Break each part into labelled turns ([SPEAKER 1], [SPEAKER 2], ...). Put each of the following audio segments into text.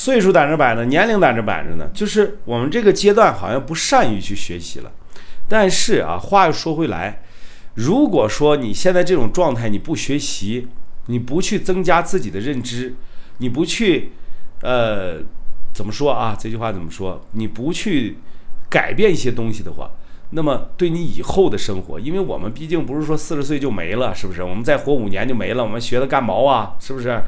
[SPEAKER 1] 岁数在那摆着，年龄在那摆着呢，就是我们这个阶段好像不善于去学习了。但是啊，话又说回来，如果说你现在这种状态，你不学习，你不去增加自己的认知，你不去，呃，怎么说啊？这句话怎么说？你不去改变一些东西的话，那么对你以后的生活，因为我们毕竟不是说四十岁就没了，是不是？我们再活五年就没了，我们学的干毛啊？是不是？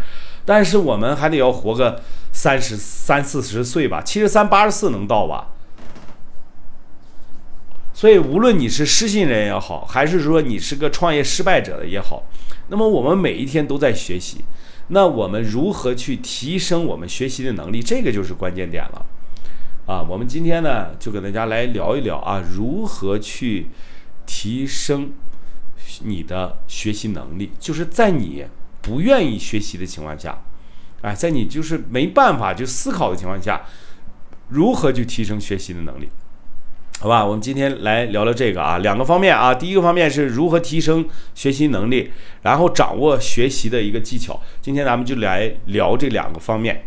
[SPEAKER 1] 但是我们还得要活个三十三四十岁吧，七十三八十四能到吧？所以，无论你是失信人也好，还是说你是个创业失败者的也好，那么我们每一天都在学习。那我们如何去提升我们学习的能力？这个就是关键点了。啊，我们今天呢，就给大家来聊一聊啊，如何去提升你的学习能力，就是在你不愿意学习的情况下，哎，在你就是没办法就思考的情况下，如何去提升学习的能力？好吧，我们今天来聊聊这个啊，两个方面啊。第一个方面是如何提升学习能力，然后掌握学习的一个技巧。今天咱们就来聊这两个方面。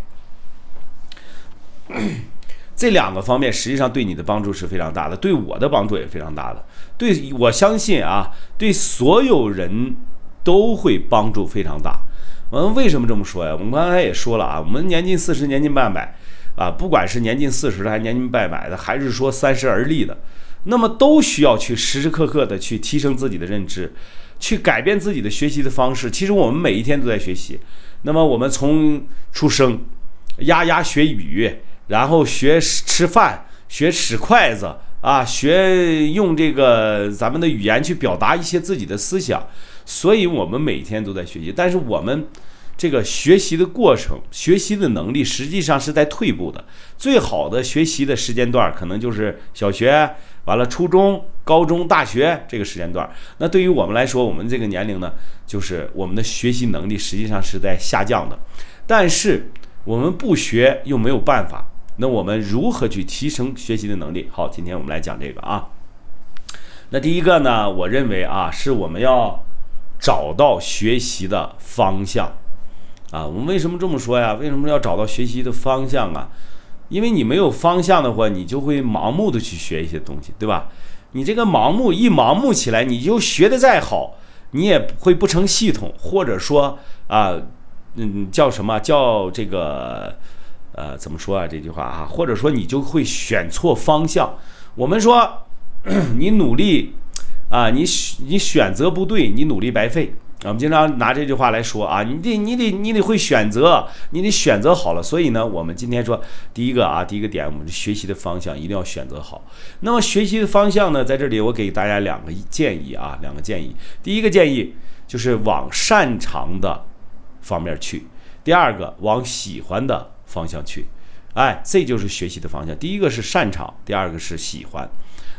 [SPEAKER 1] 这两个方面实际上对你的帮助是非常大的，对我的帮助也非常大的。对我相信啊，对所有人都会帮助非常大。我们为什么这么说呀？我们刚才也说了啊，我们年近四十，年近半百。啊，不管是年近四十的，还是年近半百的，还是说三十而立的，那么都需要去时时刻刻的去提升自己的认知，去改变自己的学习的方式。其实我们每一天都在学习。那么我们从出生，牙牙学语，然后学吃饭，学使筷子啊，学用这个咱们的语言去表达一些自己的思想。所以我们每天都在学习，但是我们。这个学习的过程，学习的能力实际上是在退步的。最好的学习的时间段可能就是小学完了，初中、高中、大学这个时间段。那对于我们来说，我们这个年龄呢，就是我们的学习能力实际上是在下降的。但是我们不学又没有办法。那我们如何去提升学习的能力？好，今天我们来讲这个啊。那第一个呢，我认为啊，是我们要找到学习的方向。啊，我们为什么这么说呀？为什么要找到学习的方向啊？因为你没有方向的话，你就会盲目的去学一些东西，对吧？你这个盲目一盲目起来，你就学的再好，你也会不成系统，或者说啊，嗯，叫什么叫这个呃，怎么说啊？这句话啊，或者说你就会选错方向。我们说 你努力啊，你你选择不对，你努力白费。我们经常拿这句话来说啊，你得你得你得会选择，你得选择好了。所以呢，我们今天说第一个啊，第一个点，我们学习的方向一定要选择好。那么学习的方向呢，在这里我给大家两个建议啊，两个建议。第一个建议就是往擅长的方面去，第二个往喜欢的方向去。哎，这就是学习的方向。第一个是擅长，第二个是喜欢。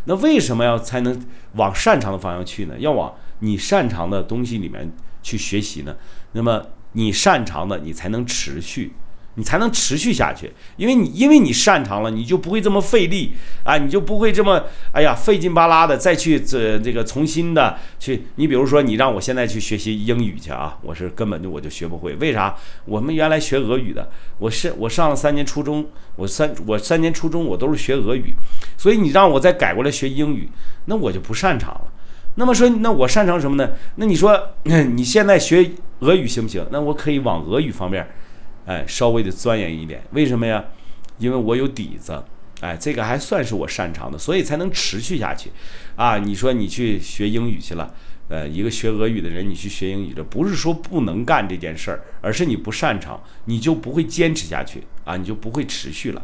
[SPEAKER 1] 那为什么要才能往擅长的方向去呢？要往。你擅长的东西里面去学习呢，那么你擅长的你才能持续，你才能持续下去，因为你因为你擅长了，你就不会这么费力啊，你就不会这么哎呀费劲巴拉的再去这这个重新的去。你比如说，你让我现在去学习英语去啊，我是根本就我就学不会。为啥？我们原来学俄语的，我是我上了三年初中，我三我三年初中我都是学俄语，所以你让我再改过来学英语，那我就不擅长了。那么说，那我擅长什么呢？那你说，你现在学俄语行不行？那我可以往俄语方面，哎，稍微的钻研一点。为什么呀？因为我有底子，哎，这个还算是我擅长的，所以才能持续下去。啊，你说你去学英语去了，呃，一个学俄语的人，你去学英语的，不是说不能干这件事儿，而是你不擅长，你就不会坚持下去啊，你就不会持续了。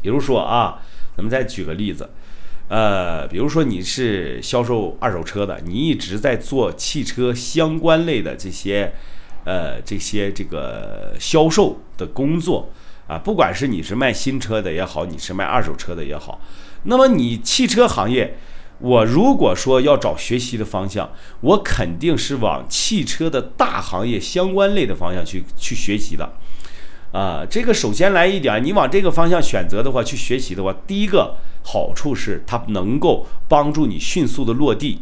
[SPEAKER 1] 比如说啊，咱们再举个例子。呃，比如说你是销售二手车的，你一直在做汽车相关类的这些，呃，这些这个销售的工作啊，不管是你是卖新车的也好，你是卖二手车的也好，那么你汽车行业，我如果说要找学习的方向，我肯定是往汽车的大行业相关类的方向去去学习的，啊，这个首先来一点，你往这个方向选择的话，去学习的话，第一个。好处是它能够帮助你迅速的落地，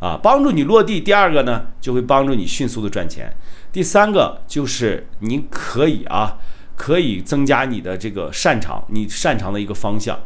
[SPEAKER 1] 啊，帮助你落地。第二个呢，就会帮助你迅速的赚钱。第三个就是你可以啊，可以增加你的这个擅长，你擅长的一个方向。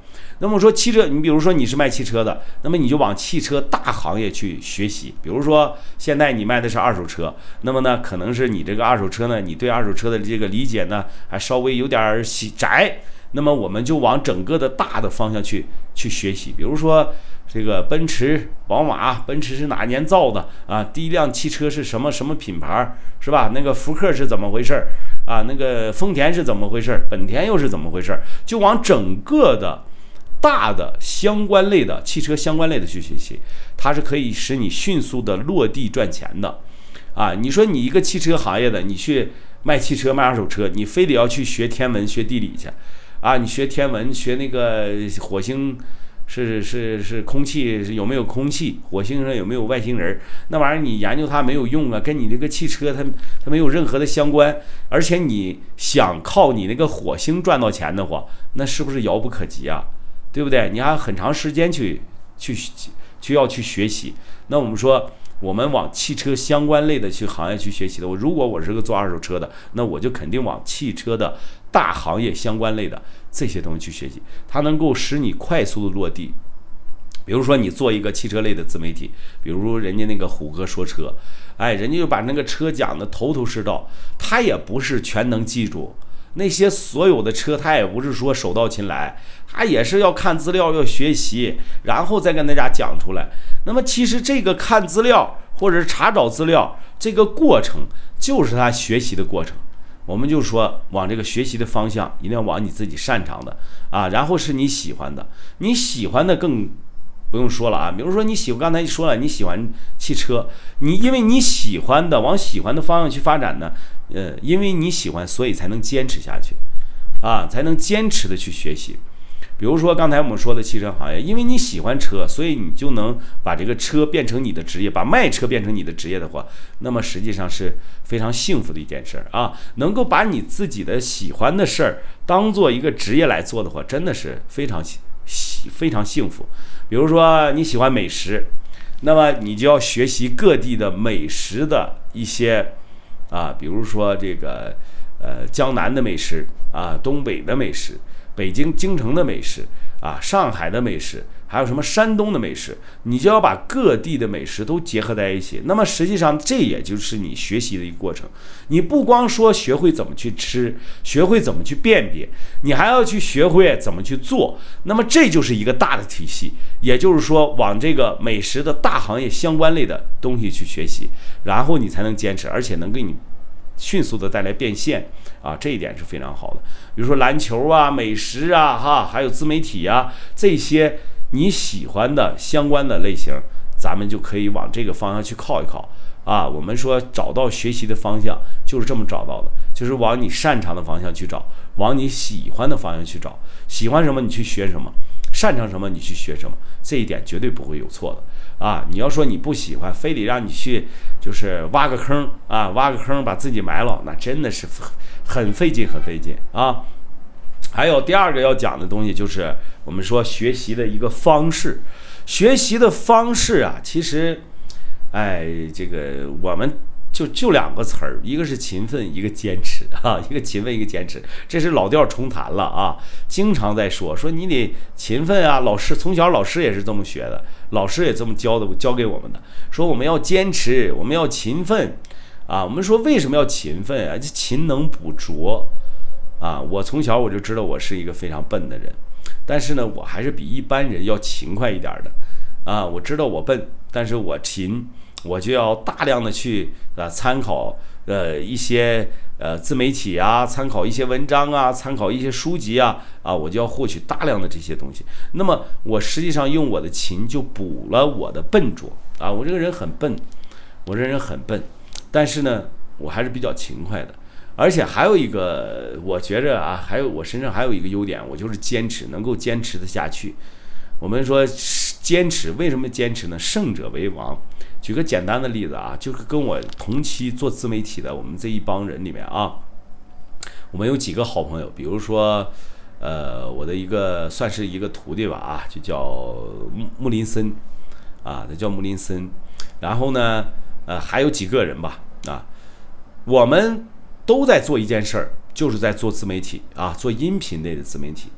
[SPEAKER 1] 那么说汽车，你比如说你是卖汽车的，那么你就往汽车大行业去学习。比如说现在你卖的是二手车，那么呢，可能是你这个二手车呢，你对二手车的这个理解呢，还稍微有点儿窄。那么我们就往整个的大的方向去去学习。比如说这个奔驰、宝马，奔驰是哪年造的啊？第一辆汽车是什么什么品牌，是吧？那个福克是怎么回事儿啊？那个丰田是怎么回事儿？本田又是怎么回事儿？就往整个的。大的相关类的汽车相关类的去学习，它是可以使你迅速的落地赚钱的，啊，你说你一个汽车行业的，你去卖汽车卖二手车，你非得要去学天文学地理去，啊，你学天文学那个火星是是是空气有没有空气，火星上有没有外星人，那玩意儿你研究它没有用啊，跟你这个汽车它它没有任何的相关，而且你想靠你那个火星赚到钱的话，那是不是遥不可及啊？对不对？你还很长时间去去去要去学习。那我们说，我们往汽车相关类的去行业去学习的。我如果我是个做二手车的，那我就肯定往汽车的大行业相关类的这些东西去学习，它能够使你快速的落地。比如说，你做一个汽车类的自媒体，比如人家那个虎哥说车，哎，人家就把那个车讲的头头是道，他也不是全能记住。那些所有的车，他也不是说手到擒来，他也是要看资料、要学习，然后再跟大家讲出来。那么，其实这个看资料或者是查找资料这个过程，就是他学习的过程。我们就说，往这个学习的方向，一定要往你自己擅长的啊，然后是你喜欢的，你喜欢的更。不用说了啊，比如说你喜欢，刚才说了你喜欢汽车，你因为你喜欢的往喜欢的方向去发展呢，呃，因为你喜欢，所以才能坚持下去，啊，才能坚持的去学习。比如说刚才我们说的汽车行业，因为你喜欢车，所以你就能把这个车变成你的职业，把卖车变成你的职业的话，那么实际上是非常幸福的一件事儿啊。能够把你自己的喜欢的事儿当做一个职业来做的话，真的是非常喜喜非常幸福。比如说你喜欢美食，那么你就要学习各地的美食的一些啊，比如说这个呃江南的美食啊，东北的美食，北京京城的美食啊，上海的美食。还有什么山东的美食，你就要把各地的美食都结合在一起。那么实际上，这也就是你学习的一个过程。你不光说学会怎么去吃，学会怎么去辨别，你还要去学会怎么去做。那么这就是一个大的体系，也就是说，往这个美食的大行业相关类的东西去学习，然后你才能坚持，而且能给你迅速的带来变现啊，这一点是非常好的。比如说篮球啊、美食啊、哈，还有自媒体啊这些。你喜欢的相关的类型，咱们就可以往这个方向去靠一靠啊。我们说找到学习的方向就是这么找到的，就是往你擅长的方向去找，往你喜欢的方向去找。喜欢什么你去学什么，擅长什么你去学什么，这一点绝对不会有错的啊。你要说你不喜欢，非得让你去就是挖个坑啊，挖个坑把自己埋了，那真的是很费劲，很费劲啊。还有第二个要讲的东西，就是我们说学习的一个方式。学习的方式啊，其实，哎，这个我们就就两个词儿，一个是勤奋，一个坚持啊，一个勤奋，一个坚持，这是老调重弹了啊，经常在说说你得勤奋啊。老师从小老师也是这么学的，老师也这么教的，教给我们的，说我们要坚持，我们要勤奋啊。我们说为什么要勤奋啊？这勤能补拙。啊，我从小我就知道我是一个非常笨的人，但是呢，我还是比一般人要勤快一点的。啊，我知道我笨，但是我勤，我就要大量的去呃参考呃一些呃自媒体啊，参考一些文章啊，参考一些书籍啊，啊，我就要获取大量的这些东西。那么我实际上用我的勤就补了我的笨拙啊，我这个人很笨，我这人很笨，但是呢，我还是比较勤快的。而且还有一个，我觉着啊，还有我身上还有一个优点，我就是坚持，能够坚持的下去。我们说坚持，为什么坚持呢？胜者为王。举个简单的例子啊，就是跟我同期做自媒体的我们这一帮人里面啊，我们有几个好朋友，比如说，呃，我的一个算是一个徒弟吧啊，就叫穆穆林森啊，他叫穆林森。然后呢，呃，还有几个人吧啊，我们。都在做一件事儿，就是在做自媒体啊，做音频类的自媒体，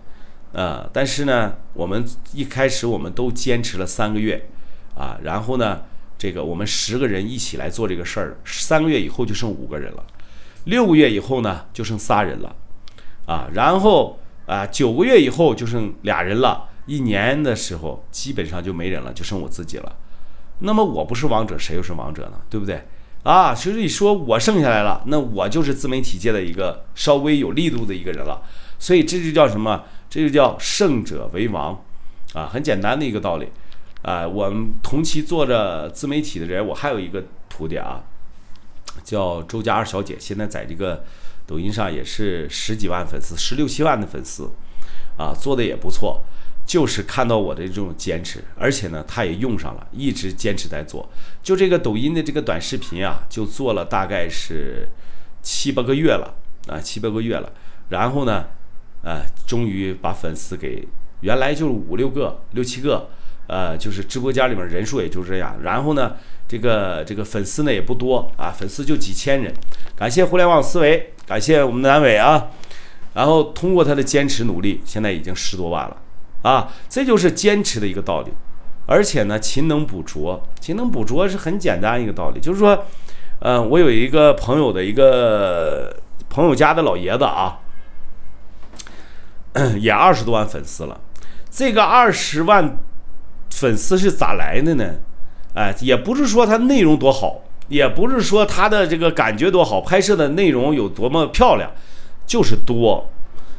[SPEAKER 1] 呃，但是呢，我们一开始我们都坚持了三个月，啊，然后呢，这个我们十个人一起来做这个事儿，三个月以后就剩五个人了，六个月以后呢就剩仨人了，啊，然后啊九个月以后就剩俩人了，一年的时候基本上就没人了，就剩我自己了。那么我不是王者，谁又是王者呢？对不对？啊，所以说我剩下来了，那我就是自媒体界的一个稍微有力度的一个人了。所以这就叫什么？这就叫胜者为王，啊，很简单的一个道理。啊，我们同期做着自媒体的人，我还有一个徒弟啊，叫周家二小姐，现在在这个抖音上也是十几万粉丝，十六七万的粉丝，啊，做的也不错。就是看到我的这种坚持，而且呢，他也用上了，一直坚持在做。就这个抖音的这个短视频啊，就做了大概是七八个月了啊，七八个月了。然后呢，呃，终于把粉丝给原来就是五六个、六七个，呃，就是直播间里面人数也就这样。然后呢，这个这个粉丝呢也不多啊，粉丝就几千人。感谢互联网思维，感谢我们的南伟啊。然后通过他的坚持努力，现在已经十多万了。啊，这就是坚持的一个道理，而且呢，勤能补拙，勤能补拙是很简单一个道理，就是说，嗯，我有一个朋友的一个朋友家的老爷子啊，也二十多万粉丝了，这个二十万粉丝是咋来的呢？哎，也不是说他内容多好，也不是说他的这个感觉多好，拍摄的内容有多么漂亮，就是多。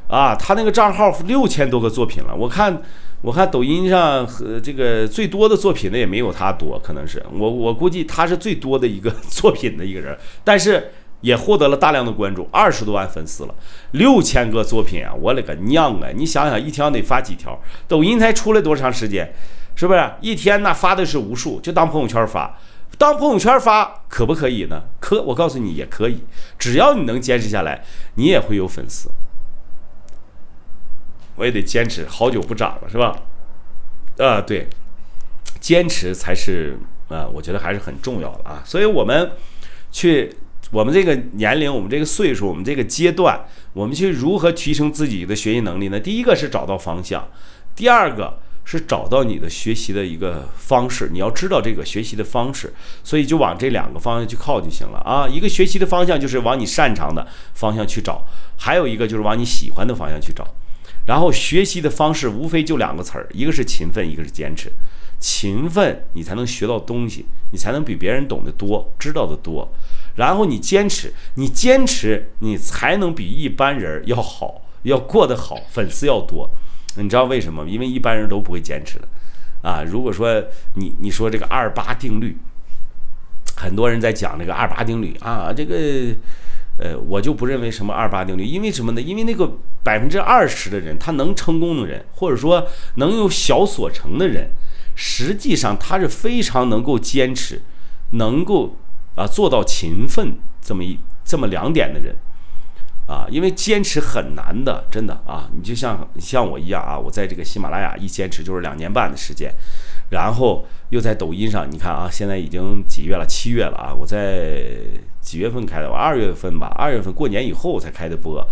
[SPEAKER 1] 啊，他那个账号六千多个作品了，我看，我看抖音上和这个最多的作品的也没有他多，可能是我我估计他是最多的一个 作品的一个人，但是也获得了大量的关注，二十多万粉丝了，六千个作品啊，我勒个娘啊！你想想，一天得发几条？抖音才出来多长时间？是不是一天那发的是无数？就当朋友圈发，当朋友圈发可不可以呢？可，我告诉你也可以，只要你能坚持下来，你也会有粉丝。我也得坚持，好久不涨了，是吧？啊，对，坚持才是啊，我觉得还是很重要的啊。所以，我们去我们这个年龄，我们这个岁数，我们这个阶段，我们去如何提升自己的学习能力呢？第一个是找到方向，第二个是找到你的学习的一个方式。你要知道这个学习的方式，所以就往这两个方向去靠就行了啊。一个学习的方向就是往你擅长的方向去找，还有一个就是往你喜欢的方向去找。然后学习的方式无非就两个词儿，一个是勤奋，一个是坚持。勤奋，你才能学到东西，你才能比别人懂得多，知道的多。然后你坚持，你坚持，你才能比一般人要好，要过得好，粉丝要多。你知道为什么？因为一般人都不会坚持的啊。如果说你你说这个二八定律，很多人在讲这个二八定律啊，这个。呃，我就不认为什么二八定律，因为什么呢？因为那个百分之二十的人，他能成功的人，或者说能有小所成的人，实际上他是非常能够坚持，能够啊做到勤奋这么一这么两点的人，啊，因为坚持很难的，真的啊，你就像像我一样啊，我在这个喜马拉雅一坚持就是两年半的时间。然后又在抖音上，你看啊，现在已经几月了？七月了啊！我在几月份开的？我二月份吧，二月份过年以后才开的播，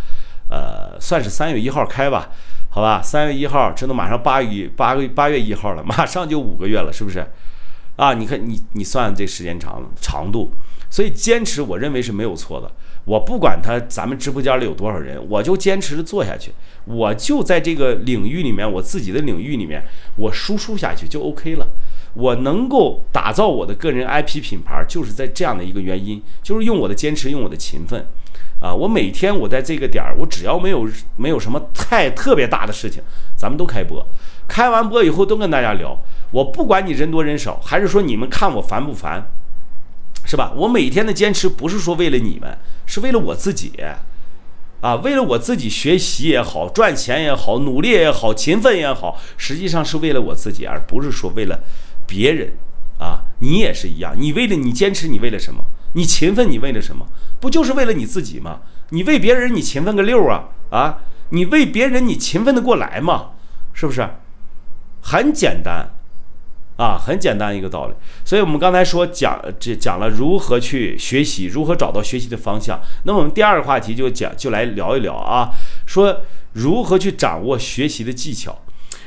[SPEAKER 1] 呃，算是三月一号开吧，好吧？三月一号，这都马上八月八个八月一号了，马上就五个月了，是不是？啊，你看你你算这时间长长度，所以坚持，我认为是没有错的。我不管他咱们直播间里有多少人，我就坚持着做下去。我就在这个领域里面，我自己的领域里面，我输出下去就 OK 了。我能够打造我的个人 IP 品牌，就是在这样的一个原因，就是用我的坚持，用我的勤奋。啊，我每天我在这个点儿，我只要没有没有什么太特别大的事情，咱们都开播。开完播以后都跟大家聊。我不管你人多人少，还是说你们看我烦不烦，是吧？我每天的坚持不是说为了你们，是为了我自己。啊，为了我自己学习也好，赚钱也好，努力也好，勤奋也好，实际上是为了我自己，而不是说为了别人。啊，你也是一样，你为了你坚持，你为了什么？你勤奋，你为了什么？不就是为了你自己吗？你为别人，你勤奋个六啊啊！你为别人，你勤奋的过来吗？是不是？很简单，啊，很简单一个道理。所以我们刚才说讲这讲了如何去学习，如何找到学习的方向。那么我们第二个话题就讲就来聊一聊啊，说如何去掌握学习的技巧。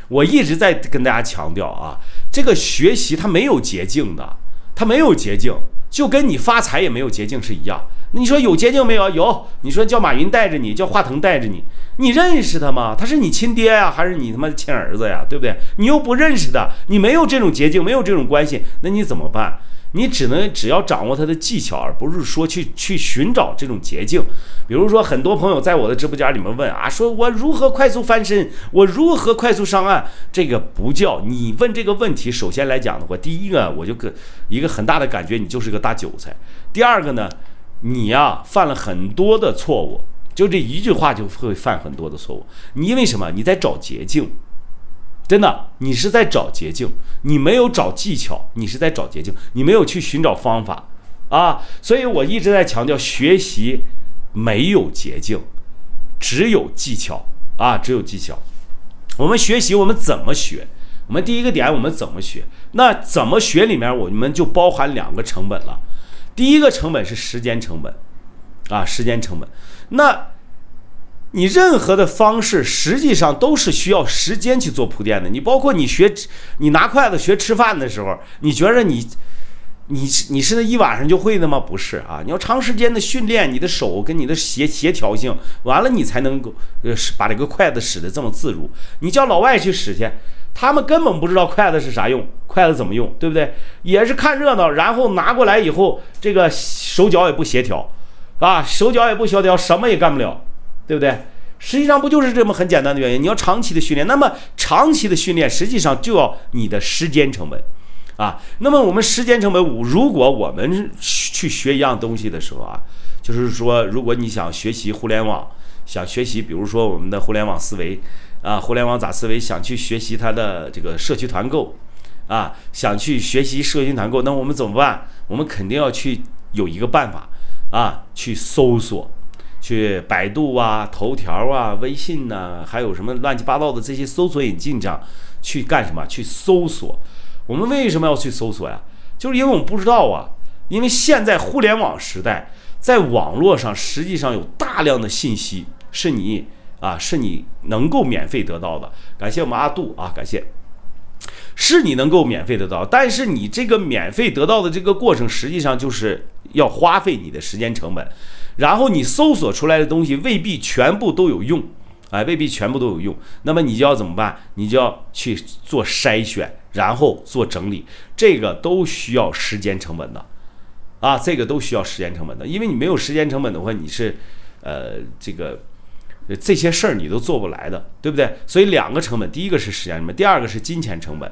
[SPEAKER 1] 我一直在跟大家强调啊，这个学习它没有捷径的，它没有捷径，就跟你发财也没有捷径是一样。你说有捷径没有？有。你说叫马云带着你，叫华腾带着你，你认识他吗？他是你亲爹呀，还是你他妈的亲儿子呀？对不对？你又不认识他，你没有这种捷径，没有这种关系，那你怎么办？你只能只要掌握他的技巧，而不是说去去寻找这种捷径。比如说，很多朋友在我的直播间里面问啊，说我如何快速翻身？我如何快速上岸？这个不叫你问这个问题。首先来讲的话，第一个我就个一个很大的感觉，你就是个大韭菜。第二个呢？你呀，犯了很多的错误，就这一句话就会犯很多的错误。你因为什么？你在找捷径，真的，你是在找捷径，你没有找技巧，你是在找捷径，你没有去寻找方法啊。所以我一直在强调，学习没有捷径，只有技巧啊，只有技巧。我们学习，我们怎么学？我们第一个点，我们怎么学？那怎么学里面，我们就包含两个成本了。第一个成本是时间成本，啊，时间成本。那，你任何的方式实际上都是需要时间去做铺垫的。你包括你学，你拿筷子学吃饭的时候，你觉着你，你你是那一晚上就会的吗？不是啊，你要长时间的训练你的手跟你的协协调性，完了你才能够呃使把这个筷子使得这么自如。你叫老外去使去。他们根本不知道筷子是啥用，筷子怎么用，对不对？也是看热闹，然后拿过来以后，这个手脚也不协调，啊，手脚也不协调，什么也干不了，对不对？实际上不就是这么很简单的原因？你要长期的训练，那么长期的训练实际上就要你的时间成本，啊，那么我们时间成本五，如果我们去学一样东西的时候啊，就是说，如果你想学习互联网，想学习，比如说我们的互联网思维。啊，互联网咋思维？想去学习它的这个社区团购，啊，想去学习社区团购，那我们怎么办？我们肯定要去有一个办法，啊，去搜索，去百度啊、头条啊、微信呐，还有什么乱七八糟的这些搜索引擎上，去干什么？去搜索。我们为什么要去搜索呀？就是因为我们不知道啊。因为现在互联网时代，在网络上实际上有大量的信息是你。啊，是你能够免费得到的，感谢我们阿杜啊，感谢，是你能够免费得到，但是你这个免费得到的这个过程，实际上就是要花费你的时间成本，然后你搜索出来的东西未必全部都有用，哎，未必全部都有用，那么你就要怎么办？你就要去做筛选，然后做整理，这个都需要时间成本的，啊，这个都需要时间成本的，因为你没有时间成本的话，你是，呃，这个。这些事儿你都做不来的，对不对？所以两个成本，第一个是时间成本，第二个是金钱成本。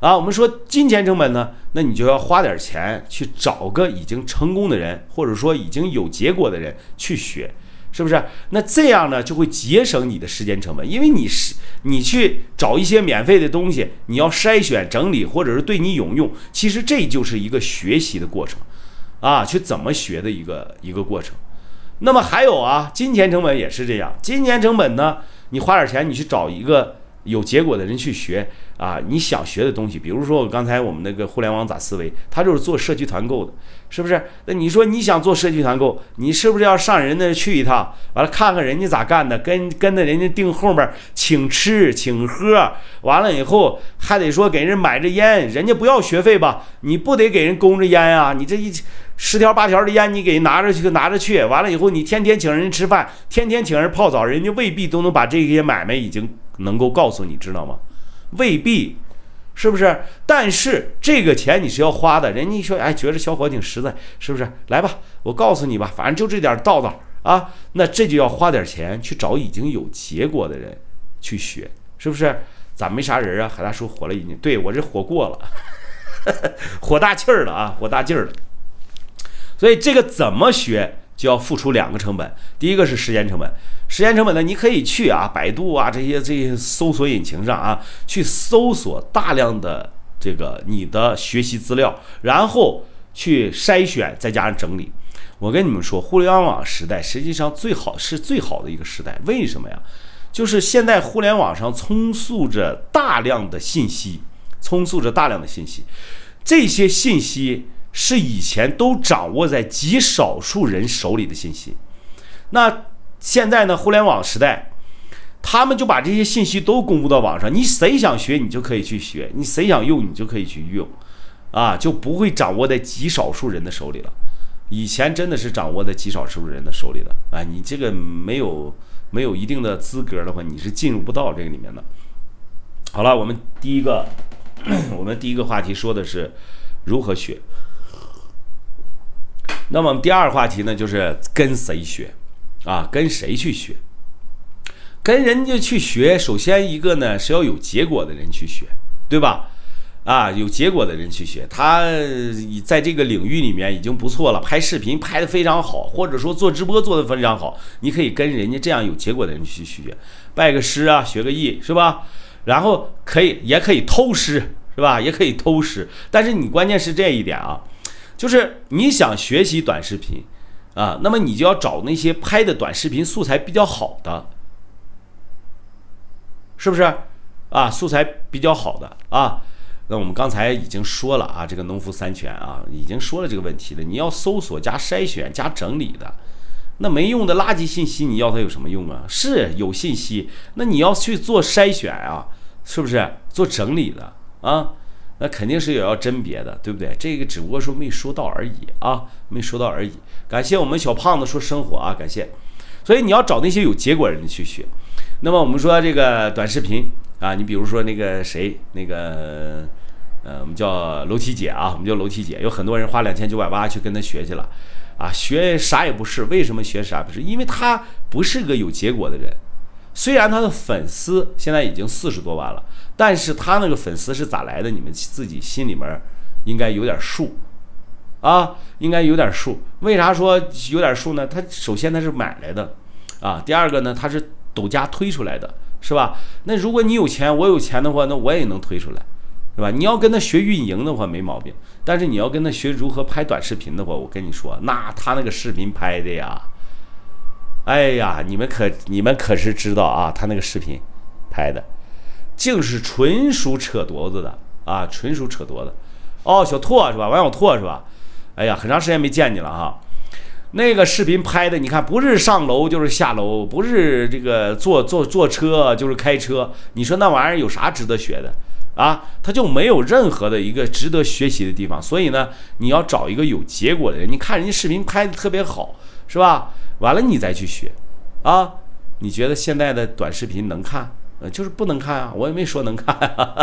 [SPEAKER 1] 啊，我们说金钱成本呢，那你就要花点钱去找个已经成功的人，或者说已经有结果的人去学，是不是？那这样呢，就会节省你的时间成本，因为你是你去找一些免费的东西，你要筛选整理，或者是对你有用，其实这就是一个学习的过程，啊，去怎么学的一个一个过程。那么还有啊，金钱成本也是这样。金钱成本呢，你花点钱，你去找一个有结果的人去学啊，你想学的东西，比如说我刚才我们那个互联网咋思维，他就是做社区团购的，是不是？那你说你想做社区团购，你是不是要上人那去一趟，完了看看人家咋干的，跟跟着人家订后面请吃请喝，完了以后还得说给人买着烟，人家不要学费吧？你不得给人供着烟啊？你这一。十条八条的烟，你给人拿着去，拿着去，完了以后，你天天请人吃饭，天天请人泡澡，人家未必都能把这些买卖已经能够告诉你，知道吗？未必，是不是？但是这个钱你是要花的，人家一说，哎，觉得小伙挺实在，是不是？来吧，我告诉你吧，反正就这点道道啊，那这就要花点钱去找已经有结果的人去学，是不是？咋没啥人啊？海大叔火了已经，对我这火过了，火大气儿了啊，火大劲儿了。所以这个怎么学就要付出两个成本，第一个是时间成本，时间成本呢，你可以去啊，百度啊这些这些搜索引擎上啊，去搜索大量的这个你的学习资料，然后去筛选，再加上整理。我跟你们说，互联网时代实际上最好是最好的一个时代，为什么呀？就是现在互联网上充斥着大量的信息，充斥着大量的信息，这些信息是以前都掌握在极少数人手里的信息。那现在呢？互联网时代，他们就把这些信息都公布到网上，你谁想学，你就可以去学；你谁想用，你就可以去用，啊，就不会掌握在极少数人的手里了。以前真的是掌握在极少数人的手里的，啊，你这个没有没有一定的资格的话，你是进入不到这个里面的。好了，我们第一个，我们第一个话题说的是如何学。那么第二个话题呢，就是跟谁学。啊，跟谁去学？跟人家去学，首先一个呢是要有结果的人去学，对吧？啊，有结果的人去学，他在这个领域里面已经不错了，拍视频拍的非常好，或者说做直播做的非常好，你可以跟人家这样有结果的人去学，拜个师啊，学个艺，是吧？然后可以也可以偷师，是吧？也可以偷师，但是你关键是这一点啊，就是你想学习短视频。啊，那么你就要找那些拍的短视频素材比较好的，是不是？啊，素材比较好的啊。那我们刚才已经说了啊，这个农夫三全啊，已经说了这个问题了。你要搜索加筛选加整理的，那没用的垃圾信息，你要它有什么用啊？是有信息，那你要去做筛选啊，是不是？做整理的啊？那肯定是也要甄别的，对不对？这个只不过说没说到而已啊，没说到而已。感谢我们小胖子说生活啊，感谢。所以你要找那些有结果人去学。那么我们说这个短视频啊，你比如说那个谁，那个呃，我们叫楼梯姐啊，我们叫楼梯姐，有很多人花两千九百八去跟他学去了啊，学啥也不是。为什么学啥不是？因为他不是个有结果的人。虽然他的粉丝现在已经四十多万了。但是他那个粉丝是咋来的？你们自己心里面应该有点数啊，应该有点数。为啥说有点数呢？他首先他是买来的啊，第二个呢他是抖加推出来的，是吧？那如果你有钱，我有钱的话，那我也能推出来，是吧？你要跟他学运营的话没毛病，但是你要跟他学如何拍短视频的话，我跟你说，那他那个视频拍的呀，哎呀，你们可你们可是知道啊，他那个视频拍的。竟是纯属扯犊子的啊！纯属扯犊子。哦，小拓是吧？王小拓是吧？哎呀，很长时间没见你了哈。那个视频拍的，你看不是上楼就是下楼，不是这个坐坐坐车就是开车。你说那玩意儿有啥值得学的啊？他就没有任何的一个值得学习的地方。所以呢，你要找一个有结果的人。你看人家视频拍的特别好，是吧？完了你再去学啊？你觉得现在的短视频能看？呃，就是不能看啊，我也没说能看，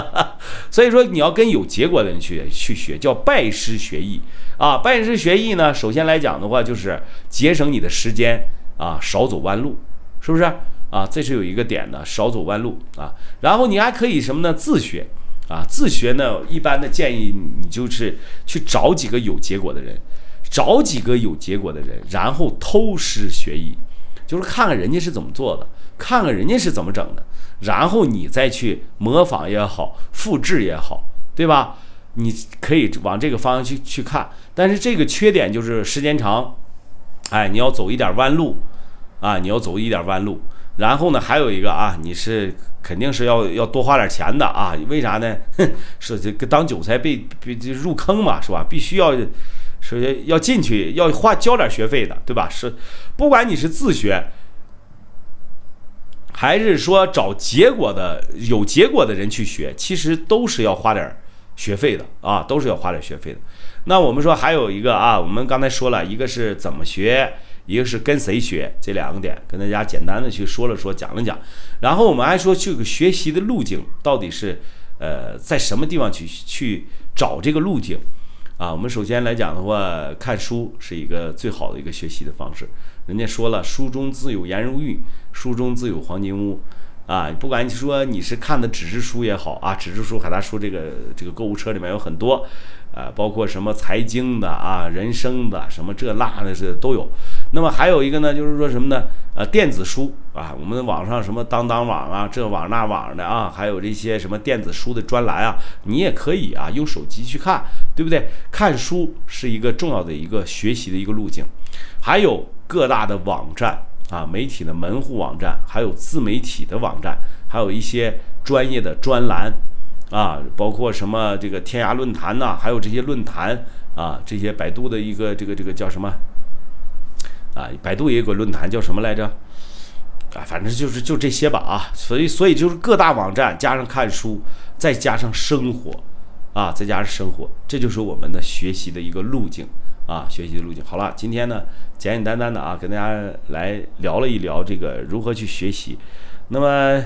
[SPEAKER 1] 所以说你要跟有结果的人去去学，叫拜师学艺啊。拜师学艺呢，首先来讲的话，就是节省你的时间啊，少走弯路，是不是啊？这是有一个点的，少走弯路啊。然后你还可以什么呢？自学啊，自学呢，一般的建议你就是去找几个有结果的人，找几个有结果的人，然后偷师学艺，就是看看人家是怎么做的，看看人家是怎么整的。然后你再去模仿也好，复制也好，对吧？你可以往这个方向去去看，但是这个缺点就是时间长，哎，你要走一点弯路，啊，你要走一点弯路。然后呢，还有一个啊，你是肯定是要要多花点钱的啊？为啥呢？哼，是这个当韭菜被被入坑嘛，是吧？必须要首先要进去要花交点学费的，对吧？是，不管你是自学。还是说找结果的有结果的人去学，其实都是要花点学费的啊，都是要花点学费的。那我们说还有一个啊，我们刚才说了一个是怎么学，一个是跟谁学，这两个点跟大家简单的去说了说，讲了讲。然后我们还说这个学习的路径到底是呃在什么地方去去找这个路径啊？我们首先来讲的话，看书是一个最好的一个学习的方式。人家说了，书中自有颜如玉，书中自有黄金屋，啊，不管你说你是看的纸质书也好啊，纸质书海大叔这个这个购物车里面有很多，啊，包括什么财经的啊、人生的什么这那的是都有。那么还有一个呢，就是说什么呢？呃，电子书啊，我们网上什么当当网啊、这网那网的啊，还有这些什么电子书的专栏啊，你也可以啊，用手机去看，对不对？看书是一个重要的一个学习的一个路径，还有。各大的网站啊，媒体的门户网站，还有自媒体的网站，还有一些专业的专栏啊，包括什么这个天涯论坛呐，还有这些论坛啊，这些百度的一个这个这个叫什么啊？百度也有个论坛叫什么来着？啊，反正就是就这些吧啊。所以所以就是各大网站加上看书，再加上生活啊，再加上生活，这就是我们的学习的一个路径。啊，学习的路径好了，今天呢简简单单的啊，跟大家来聊了一聊这个如何去学习。那么